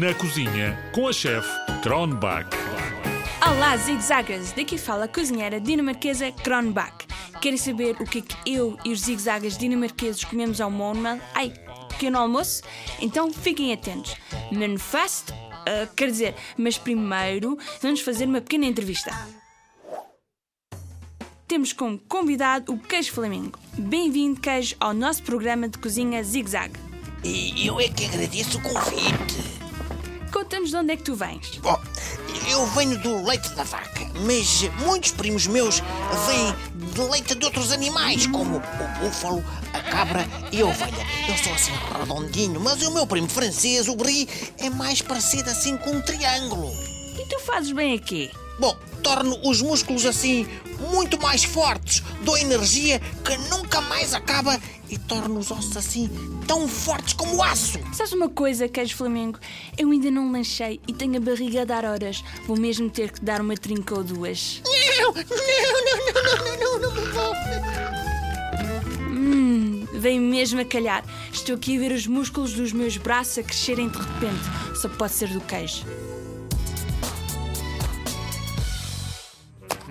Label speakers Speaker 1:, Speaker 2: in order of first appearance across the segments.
Speaker 1: Na cozinha com a chefe Kronbach.
Speaker 2: Olá, zigzaggers! Daqui fala a cozinheira dinamarquesa Kronbach. Querem saber o que é que eu e os zigzaggers dinamarqueses comemos ao Monmal? Ai, pequeno almoço? Então fiquem atentos. Manifest, uh, quer dizer, mas primeiro vamos fazer uma pequena entrevista. Temos como convidado o Queijo Flamengo. Bem-vindo, Queijo, ao nosso programa de cozinha Zigzag.
Speaker 3: E eu é que agradeço o convite.
Speaker 2: Conta-nos de onde é que tu vens.
Speaker 3: Bom, eu venho do leite da vaca, mas muitos primos meus vêm de leite de outros animais, como o búfalo, a cabra e a ovelha. Eu sou assim redondinho, mas o meu primo francês, o brie, é mais parecido assim com um triângulo.
Speaker 2: E tu fazes bem aqui?
Speaker 3: Bom, torno os músculos assim muito mais fortes, dou energia que nunca mais acaba e torno os ossos assim tão fortes como aço.
Speaker 2: Sabes uma coisa, queijo Flamengo? Eu ainda não lanchei e tenho a barriga a dar horas. Vou mesmo ter que dar uma trinca ou duas.
Speaker 3: Não, não, não, não, não, não, não, não.
Speaker 2: Hum, vem mesmo a calhar. Estou aqui a ver os músculos dos meus braços a crescerem de repente. Só pode ser do queijo.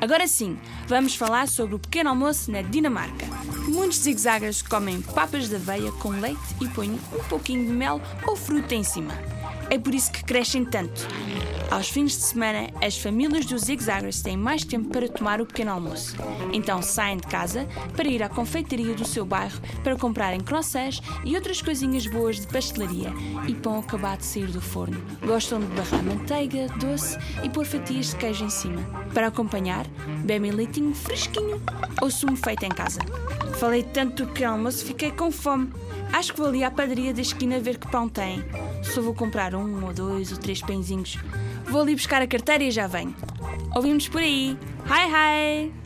Speaker 2: Agora sim, vamos falar sobre o pequeno almoço na Dinamarca. Muitos zigzaggers comem papas de aveia com leite e põem um pouquinho de mel ou fruta em cima. É por isso que crescem tanto. Aos fins de semana, as famílias dos zigzaggers têm mais tempo para tomar o pequeno almoço. Então saem de casa para ir à confeitaria do seu bairro para comprarem croissants e outras coisinhas boas de pastelaria e pão acabado de sair do forno. Gostam de barrar manteiga, doce e pôr fatias de queijo em cima. Para acompanhar, bebem leitinho fresquinho ou sumo feito em casa. Falei tanto do pequeno almoço, fiquei com fome. Acho que vou ali à padaria da esquina ver que pão tem. Só vou comprar um ou dois ou três pãezinhos. Vou ali buscar a carteira e já venho. Ouvimos por aí. Hi, hi!